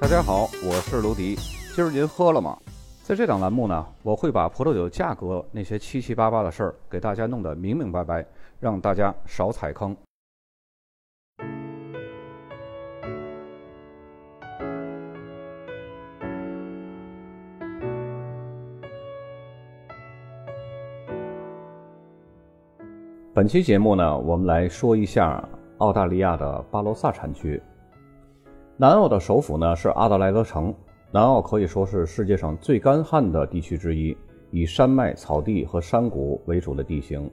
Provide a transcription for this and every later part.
大家好，我是卢迪。今儿您喝了吗？在这档栏目呢，我会把葡萄酒价格那些七七八八的事儿给大家弄得明明白白，让大家少踩坑。本期节目呢，我们来说一下澳大利亚的巴罗萨产区。南澳的首府呢是阿德莱德城。南澳可以说是世界上最干旱的地区之一，以山脉、草地和山谷为主的地形，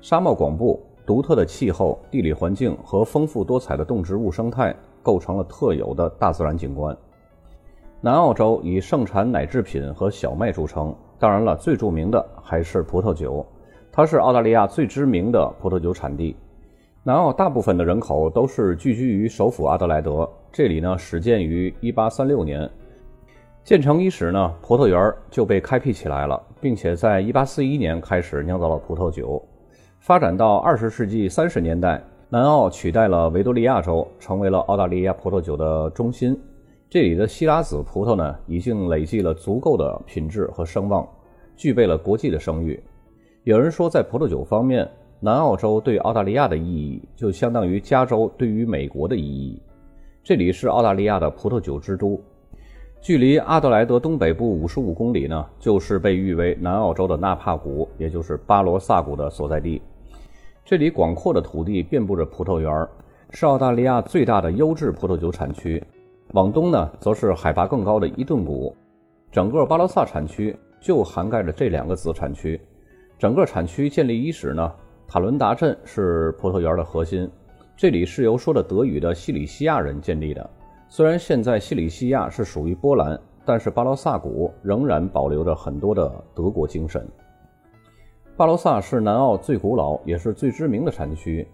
沙漠广布，独特的气候、地理环境和丰富多彩的动植物生态构成了特有的大自然景观。南澳洲以盛产奶制品和小麦著称，当然了，最著名的还是葡萄酒。它是澳大利亚最知名的葡萄酒产地。南澳大部分的人口都是聚居于首府阿德莱德，这里呢始建于1836年。建成伊始呢，葡萄园就被开辟起来了，并且在1841年开始酿造了葡萄酒。发展到20世纪30年代，南澳取代了维多利亚州，成为了澳大利亚葡萄酒的中心。这里的希拉子葡萄呢，已经累积了足够的品质和声望，具备了国际的声誉。有人说，在葡萄酒方面，南澳洲对澳大利亚的意义就相当于加州对于美国的意义。这里是澳大利亚的葡萄酒之都，距离阿德莱德东北部五十五公里呢，就是被誉为南澳洲的纳帕谷，也就是巴罗萨谷的所在地。这里广阔的土地遍布着葡萄园，是澳大利亚最大的优质葡萄酒产区。往东呢，则是海拔更高的伊顿谷。整个巴罗萨产区就涵盖着这两个子产区。整个产区建立伊始呢，塔伦达镇是葡萄园的核心。这里是由说着德语的西里西亚人建立的。虽然现在西里西亚是属于波兰，但是巴罗萨谷仍然保留着很多的德国精神。巴罗萨是南澳最古老也是最知名的产区。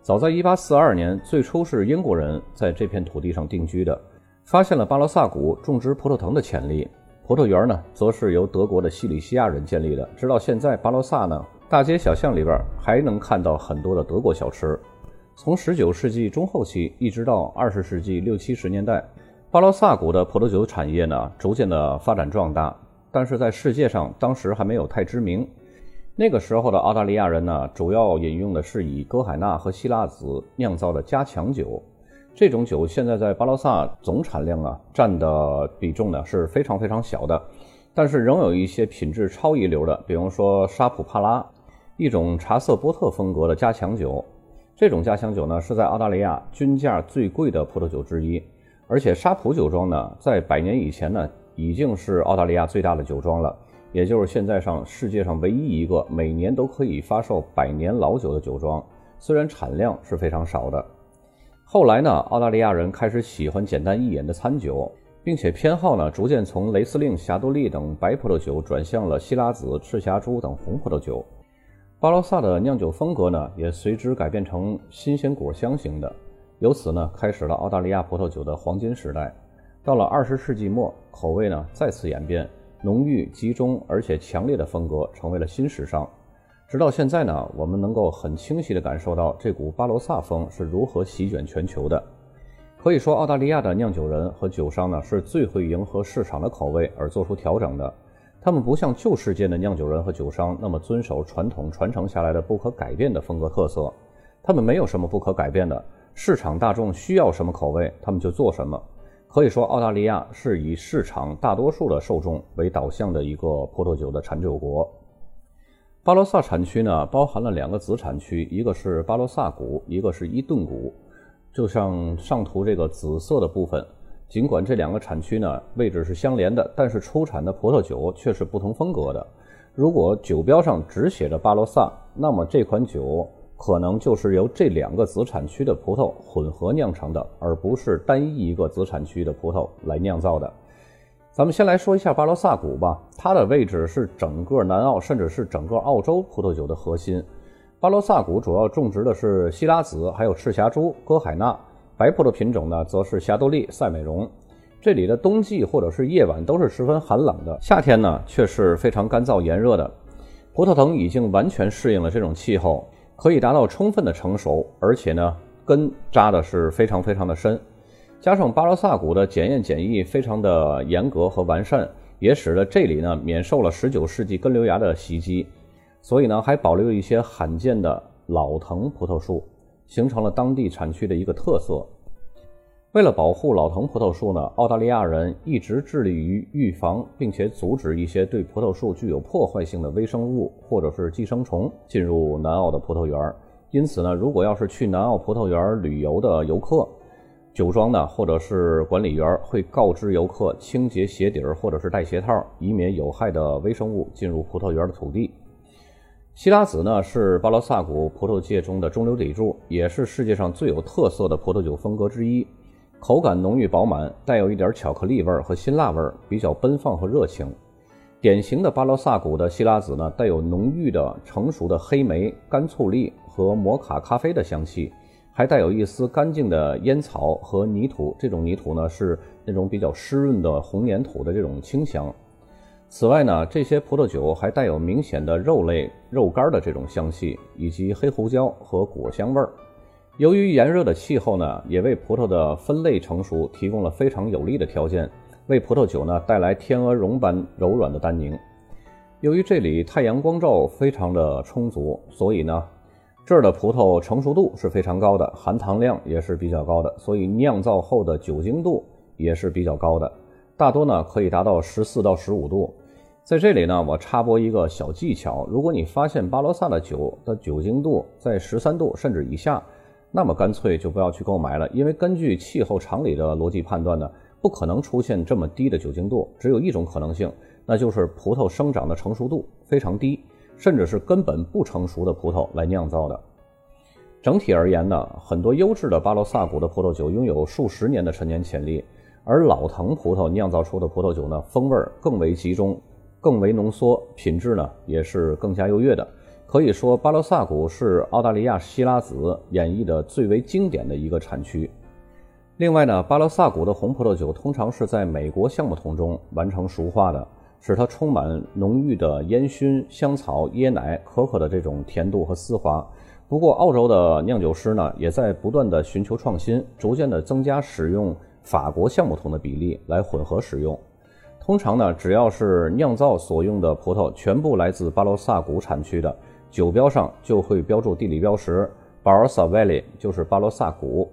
早在1842年，最初是英国人在这片土地上定居的，发现了巴罗萨谷种植葡萄藤的潜力。葡萄园呢，则是由德国的西里西亚人建立的。直到现在，巴罗萨呢，大街小巷里边还能看到很多的德国小吃。从19世纪中后期一直到20世纪六七十年代，巴罗萨谷的葡萄酒产业呢，逐渐的发展壮大。但是在世界上，当时还没有太知名。那个时候的澳大利亚人呢，主要饮用的是以歌海纳和希腊子酿造的加强酒。这种酒现在在巴罗萨总产量啊占的比重呢是非常非常小的，但是仍有一些品质超一流的，比如说沙普帕拉，一种茶色波特风格的加强酒。这种加强酒呢是在澳大利亚均价最贵的葡萄酒之一，而且沙普酒庄呢在百年以前呢已经是澳大利亚最大的酒庄了，也就是现在上世界上唯一一个每年都可以发售百年老酒的酒庄，虽然产量是非常少的。后来呢，澳大利亚人开始喜欢简单易饮的餐酒，并且偏好呢逐渐从雷司令、霞多丽等白葡萄酒转向了希拉子、赤霞珠等红葡萄酒。巴罗萨的酿酒风格呢也随之改变成新鲜果香型的，由此呢开始了澳大利亚葡萄酒的黄金时代。到了二十世纪末，口味呢再次演变，浓郁、集中而且强烈的风格成为了新时尚。直到现在呢，我们能够很清晰地感受到这股巴罗萨风是如何席卷全球的。可以说，澳大利亚的酿酒人和酒商呢，是最会迎合市场的口味而做出调整的。他们不像旧世界的酿酒人和酒商那么遵守传统传承下来的不可改变的风格特色。他们没有什么不可改变的，市场大众需要什么口味，他们就做什么。可以说，澳大利亚是以市场大多数的受众为导向的一个葡萄酒的产酒国。巴罗萨产区呢，包含了两个子产区，一个是巴罗萨谷，一个是伊顿谷。就像上图这个紫色的部分，尽管这两个产区呢位置是相连的，但是出产的葡萄酒却是不同风格的。如果酒标上只写着巴罗萨，那么这款酒可能就是由这两个子产区的葡萄混合酿成的，而不是单一一个子产区的葡萄来酿造的。咱们先来说一下巴罗萨谷吧，它的位置是整个南澳，甚至是整个澳洲葡萄酒的核心。巴罗萨谷主要种植的是希拉子，还有赤霞珠、歌海纳。白葡萄品种呢，则是霞多丽、赛美容。这里的冬季或者是夜晚都是十分寒冷的，夏天呢却是非常干燥炎热的。葡萄藤已经完全适应了这种气候，可以达到充分的成熟，而且呢根扎的是非常非常的深。加上巴罗萨谷的检验检疫非常的严格和完善，也使得这里呢免受了19世纪根瘤芽的袭击，所以呢还保留一些罕见的老藤葡萄树，形成了当地产区的一个特色。为了保护老藤葡萄树呢，澳大利亚人一直致力于预防并且阻止一些对葡萄树具有破坏性的微生物或者是寄生虫进入南澳的葡萄园。因此呢，如果要是去南澳葡萄园旅游的游客，酒庄呢或者是管理员会告知游客清洁鞋底儿或者是戴鞋套，以免有害的微生物进入葡萄园的土地。希拉子呢是巴罗萨谷葡萄界中的中流砥柱，也是世界上最有特色的葡萄酒风格之一。口感浓郁饱满，带有一点巧克力味儿和辛辣味儿，比较奔放和热情。典型的巴罗萨谷的希拉子呢，带有浓郁的成熟的黑莓、干醋栗和摩卡咖啡的香气，还带有一丝干净的烟草和泥土。这种泥土呢，是那种比较湿润的红粘土的这种清香。此外呢，这些葡萄酒还带有明显的肉类、肉干的这种香气，以及黑胡椒和果香味儿。由于炎热的气候呢，也为葡萄的分类成熟提供了非常有利的条件，为葡萄酒呢带来天鹅绒般柔软的单宁。由于这里太阳光照非常的充足，所以呢，这儿的葡萄成熟度是非常高的，含糖量也是比较高的，所以酿造后的酒精度也是比较高的，大多呢可以达到十四到十五度。在这里呢，我插播一个小技巧：如果你发现巴罗萨的酒的酒精度在十三度甚至以下，那么干脆就不要去购买了，因为根据气候常理的逻辑判断呢，不可能出现这么低的酒精度。只有一种可能性，那就是葡萄生长的成熟度非常低，甚至是根本不成熟的葡萄来酿造的。整体而言呢，很多优质的巴罗萨谷的葡萄酒拥有数十年的陈年潜力，而老藤葡萄酿造出的葡萄酒呢，风味更为集中，更为浓缩，品质呢也是更加优越的。可以说，巴罗萨谷是澳大利亚希拉子演绎的最为经典的一个产区。另外呢，巴罗萨谷的红葡萄酒通常是在美国橡木桶中完成熟化的，使它充满浓郁的烟熏、香草、椰奶、可可的这种甜度和丝滑。不过，澳洲的酿酒师呢，也在不断的寻求创新，逐渐的增加使用法国橡木桶的比例来混合使用。通常呢，只要是酿造所用的葡萄全部来自巴罗萨谷产区的。酒标上就会标注地理标识，Barossa Valley 就是巴罗萨谷。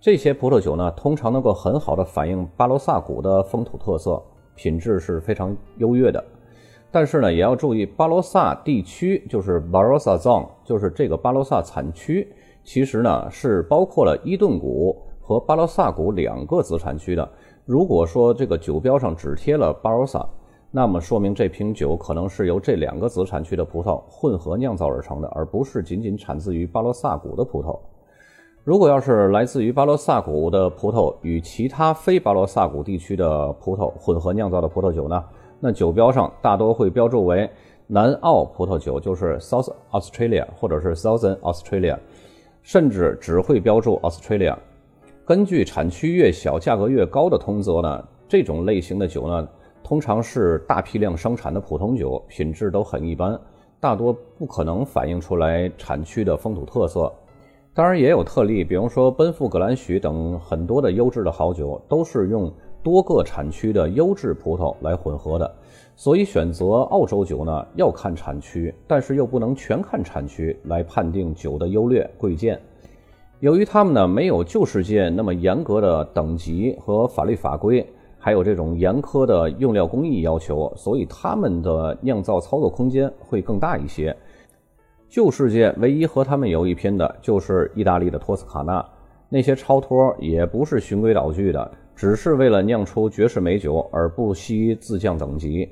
这些葡萄酒呢，通常能够很好的反映巴罗萨谷的风土特色，品质是非常优越的。但是呢，也要注意，巴罗萨地区就是 Barossa Zone，就是这个巴罗萨产区，其实呢是包括了伊顿谷和巴罗萨谷两个子产区的。如果说这个酒标上只贴了巴罗萨，那么说明这瓶酒可能是由这两个子产区的葡萄混合酿造而成的，而不是仅仅产自于巴罗萨谷的葡萄。如果要是来自于巴罗萨谷的葡萄与其他非巴罗萨谷地区的葡萄混合酿造的葡萄酒呢？那酒标上大多会标注为南澳葡萄酒，就是 South Australia 或者是 Southern Australia，甚至只会标注 Australia。根据产区越小价格越高的通则呢，这种类型的酒呢。通常是大批量生产的普通酒，品质都很一般，大多不可能反映出来产区的风土特色。当然也有特例，比方说奔富、格兰许等很多的优质的好酒，都是用多个产区的优质葡萄来混合的。所以选择澳洲酒呢，要看产区，但是又不能全看产区来判定酒的优劣贵贱。由于他们呢没有旧世界那么严格的等级和法律法规。还有这种严苛的用料工艺要求，所以他们的酿造操作空间会更大一些。旧世界唯一和他们有一拼的就是意大利的托斯卡纳，那些超脱也不是循规蹈矩的，只是为了酿出绝世美酒而不惜自降等级。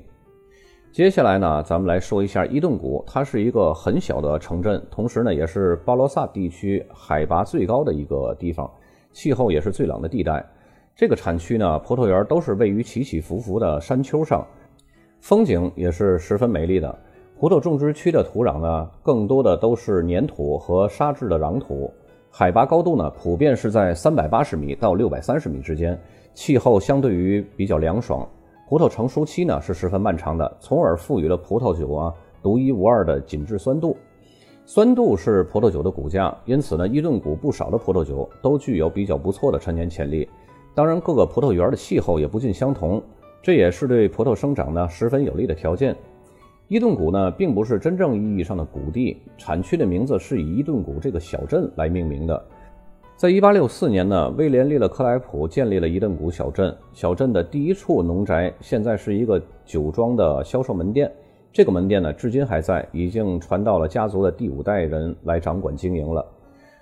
接下来呢，咱们来说一下伊顿谷，它是一个很小的城镇，同时呢也是巴罗萨地区海拔最高的一个地方，气候也是最冷的地带。这个产区呢，葡萄园都是位于起起伏伏的山丘上，风景也是十分美丽的。葡萄种植区的土壤呢，更多的都是粘土和沙质的壤土，海拔高度呢，普遍是在三百八十米到六百三十米之间，气候相对于比较凉爽。葡萄成熟期呢是十分漫长的，从而赋予了葡萄酒啊独一无二的紧致酸度。酸度是葡萄酒的骨架，因此呢，伊顿谷不少的葡萄酒都具有比较不错的陈年潜力。当然，各个葡萄园的气候也不尽相同，这也是对葡萄生长呢十分有利的条件。伊顿谷呢，并不是真正意义上的谷地，产区的名字是以伊顿谷这个小镇来命名的。在1864年呢，威廉·利勒克莱普建立了伊顿谷小镇。小镇的第一处农宅现在是一个酒庄的销售门店，这个门店呢，至今还在，已经传到了家族的第五代人来掌管经营了。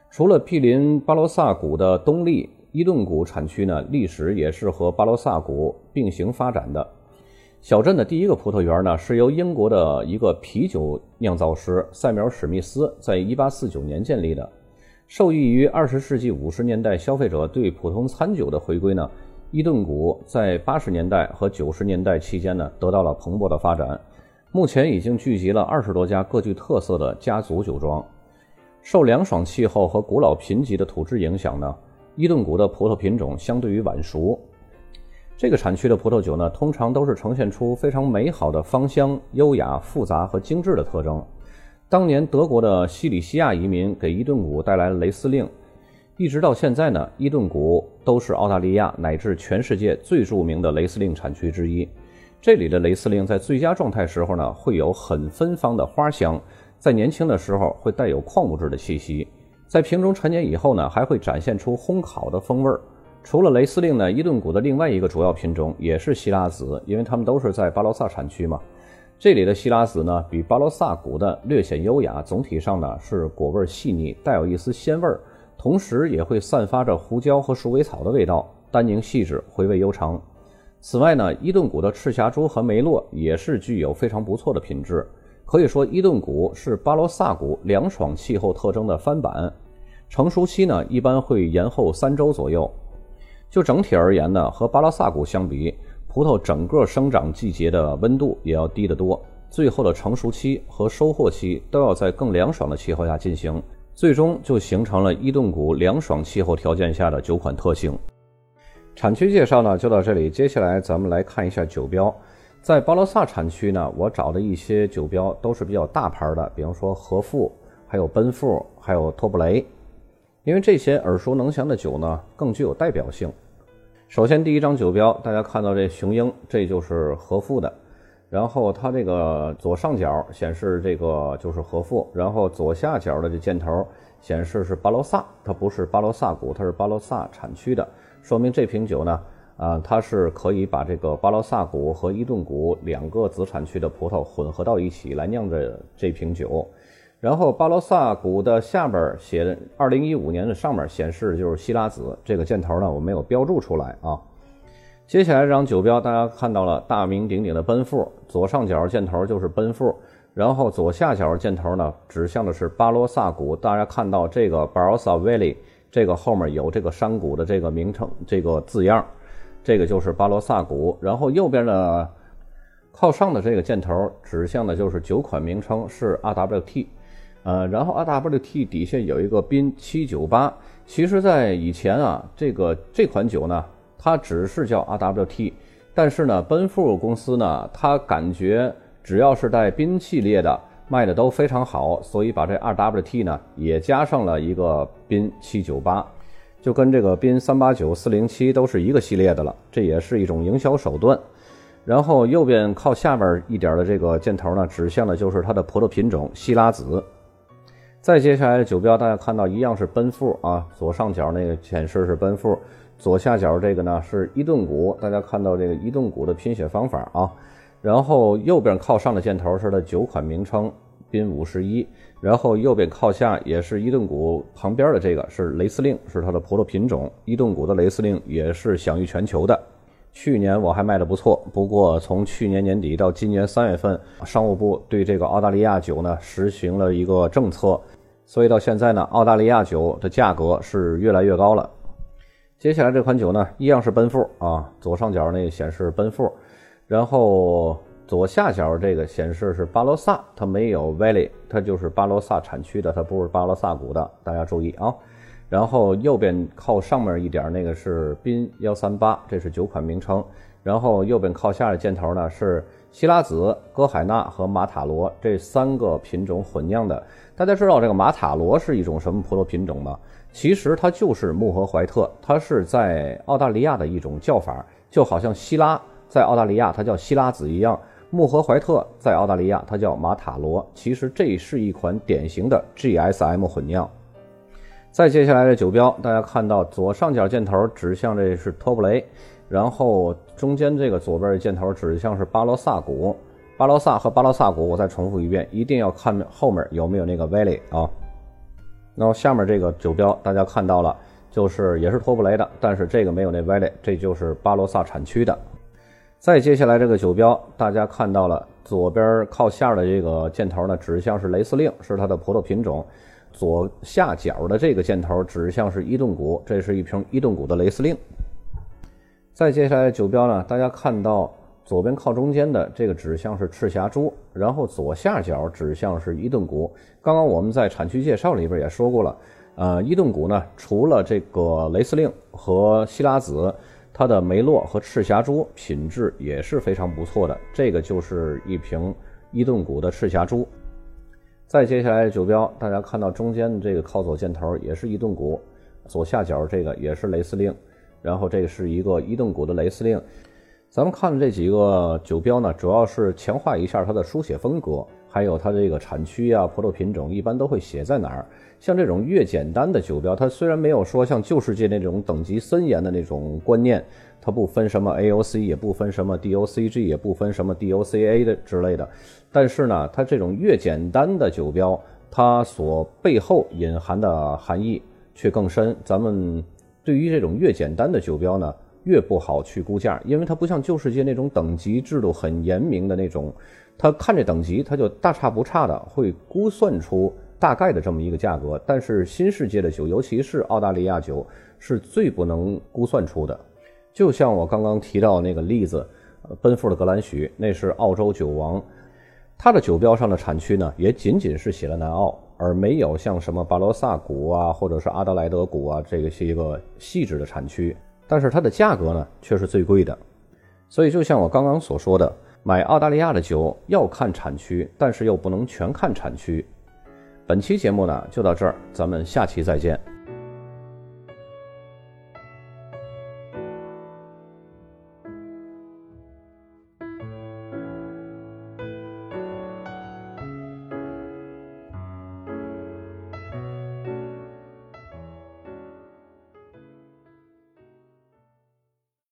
除了毗邻巴罗萨谷的东利，伊顿谷产区呢，历史也是和巴罗萨谷并行发展的。小镇的第一个葡萄园呢，是由英国的一个啤酒酿造师塞缪尔·史密斯在1849年建立的。受益于20世纪50年代消费者对普通餐酒的回归呢，伊顿谷在80年代和90年代期间呢，得到了蓬勃的发展。目前已经聚集了二十多家各具特色的家族酒庄。受凉爽气候和古老贫瘠的土质影响呢，伊顿谷的葡萄品种相对于晚熟。这个产区的葡萄酒呢，通常都是呈现出非常美好的芳香、优雅、复杂和精致的特征。当年德国的西里西亚移民给伊顿谷带来了雷司令，一直到现在呢，伊顿谷都是澳大利亚乃至全世界最著名的雷司令产区之一。这里的雷司令在最佳状态时候呢，会有很芬芳的花香，在年轻的时候会带有矿物质的气息，在瓶中陈年以后呢，还会展现出烘烤的风味儿。除了雷司令呢，伊顿谷的另外一个主要品种也是希拉子，因为它们都是在巴罗萨产区嘛。这里的希拉子呢，比巴罗萨谷的略显优雅，总体上呢是果味细腻，带有一丝鲜味儿，同时也会散发着胡椒和鼠尾草的味道，单宁细致，回味悠长。此外呢，伊顿谷的赤霞珠和梅洛也是具有非常不错的品质，可以说伊顿谷是巴罗萨谷凉爽气候特征的翻版。成熟期呢，一般会延后三周左右。就整体而言呢，和巴罗萨谷相比，葡萄整个生长季节的温度也要低得多。最后的成熟期和收获期都要在更凉爽的气候下进行，最终就形成了伊顿谷凉爽气候条件下的酒款特性。产区介绍呢就到这里，接下来咱们来看一下酒标。在巴罗萨产区呢，我找的一些酒标都是比较大牌的，比方说和富，还有奔富，还有托布雷。因为这些耳熟能详的酒呢，更具有代表性。首先，第一张酒标，大家看到这雄鹰，这就是和富的。然后它这个左上角显示这个就是和富，然后左下角的这箭头显示是巴罗萨，它不是巴罗萨谷，它是巴罗萨产区的，说明这瓶酒呢，啊，它是可以把这个巴罗萨谷和伊顿谷两个子产区的葡萄混合到一起来酿的这瓶酒。然后巴罗萨谷的下边写的二零一五年的上面显示就是希拉子这个箭头呢，我没有标注出来啊。接下来这张酒标，大家看到了大名鼎鼎的奔富，左上角箭头就是奔富，然后左下角箭头呢指向的是巴罗萨谷。大家看到这个 Barossa Valley 这个后面有这个山谷的这个名称这个字样，这个就是巴罗萨谷。然后右边的靠上的这个箭头指向的就是酒款名称是 RWT。呃，然后 RWT 底下有一个宾七九八，其实，在以前啊，这个这款酒呢，它只是叫 RWT，但是呢，奔富公司呢，它感觉只要是带宾系列的卖的都非常好，所以把这 RWT 呢也加上了一个宾七九八，就跟这个宾三八九四零七都是一个系列的了，这也是一种营销手段。然后右边靠下边一点的这个箭头呢，指向的就是它的葡萄品种希拉子。再接下来的酒标，大家看到一样是奔富啊，左上角那个显示是奔富，左下角这个呢是伊顿谷，大家看到这个伊顿谷的拼写方法啊，然后右边靠上的箭头是它酒款名称宾五十一，然后右边靠下也是伊顿谷旁边的这个是雷司令，是它的葡萄品种，伊顿谷的雷司令也是享誉全球的。去年我还卖的不错，不过从去年年底到今年三月份，商务部对这个澳大利亚酒呢实行了一个政策，所以到现在呢，澳大利亚酒的价格是越来越高了。接下来这款酒呢，一样是奔富啊，左上角那个显示奔富，然后左下角这个显示是巴罗萨，它没有 Valley，它就是巴罗萨产区的，它不是巴罗萨谷的，大家注意啊。然后右边靠上面一点那个是宾幺三八，这是酒款名称。然后右边靠下的箭头呢是希拉子、哥海纳和马塔罗这三个品种混酿的。大家知道这个马塔罗是一种什么葡萄品种吗？其实它就是穆合怀特，它是在澳大利亚的一种叫法，就好像希拉在澳大利亚它叫希拉子一样，穆合怀特在澳大利亚它叫马塔罗。其实这是一款典型的 GSM 混酿。再接下来的酒标，大家看到左上角箭头指向这是托布雷，然后中间这个左边的箭头指向是巴罗萨谷。巴罗萨和巴罗萨谷，我再重复一遍，一定要看后面有没有那个 valley 啊。那么下面这个酒标大家看到了，就是也是托布雷的，但是这个没有那 valley，这就是巴罗萨产区的。再接下来这个酒标，大家看到了左边靠下的这个箭头呢，指向是雷司令，是它的葡萄品种；左下角的这个箭头指向是伊顿谷，这是一瓶伊顿谷的雷司令。再接下来酒标呢，大家看到。左边靠中间的这个指向是赤霞珠，然后左下角指向是伊顿谷。刚刚我们在产区介绍里边也说过了，呃，伊顿谷呢，除了这个雷司令和希拉子，它的梅洛和赤霞珠品质也是非常不错的。这个就是一瓶伊顿谷的赤霞珠。再接下来酒标，大家看到中间的这个靠左箭头也是一顿鼓，左下角这个也是雷司令，然后这个是一个一顿鼓的雷司令。咱们看的这几个酒标呢，主要是强化一下它的书写风格，还有它这个产区啊、葡萄品种，一般都会写在哪儿。像这种越简单的酒标，它虽然没有说像旧世界那种等级森严的那种观念，它不分什么 AOC，也不分什么 DOCG，也不分什么 DOCA 的之类的，但是呢，它这种越简单的酒标，它所背后隐含的含义却更深。咱们对于这种越简单的酒标呢？越不好去估价，因为它不像旧世界那种等级制度很严明的那种，他看这等级，他就大差不差的会估算出大概的这么一个价格。但是新世界的酒，尤其是澳大利亚酒，是最不能估算出的。就像我刚刚提到那个例子，奔富的格兰许，那是澳洲酒王，它的酒标上的产区呢，也仅仅是写了南澳，而没有像什么巴罗萨谷啊，或者是阿德莱德谷啊，这个是一个细致的产区。但是它的价格呢，却是最贵的，所以就像我刚刚所说的，买澳大利亚的酒要看产区，但是又不能全看产区。本期节目呢就到这儿，咱们下期再见。